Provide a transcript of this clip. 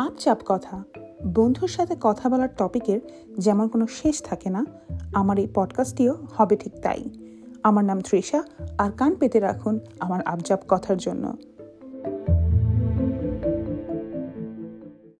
আপচাপ কথা। বন্ধুর সাথে কথা বলার টপিকের যেমন কোনো শেষ থাকে না, আমার এই পডকাস্টটিও হবে ঠিক তাই। আমার নাম তৃষা, আর কান পেতে রাখুন আমার আপজাপ কথার জন্য।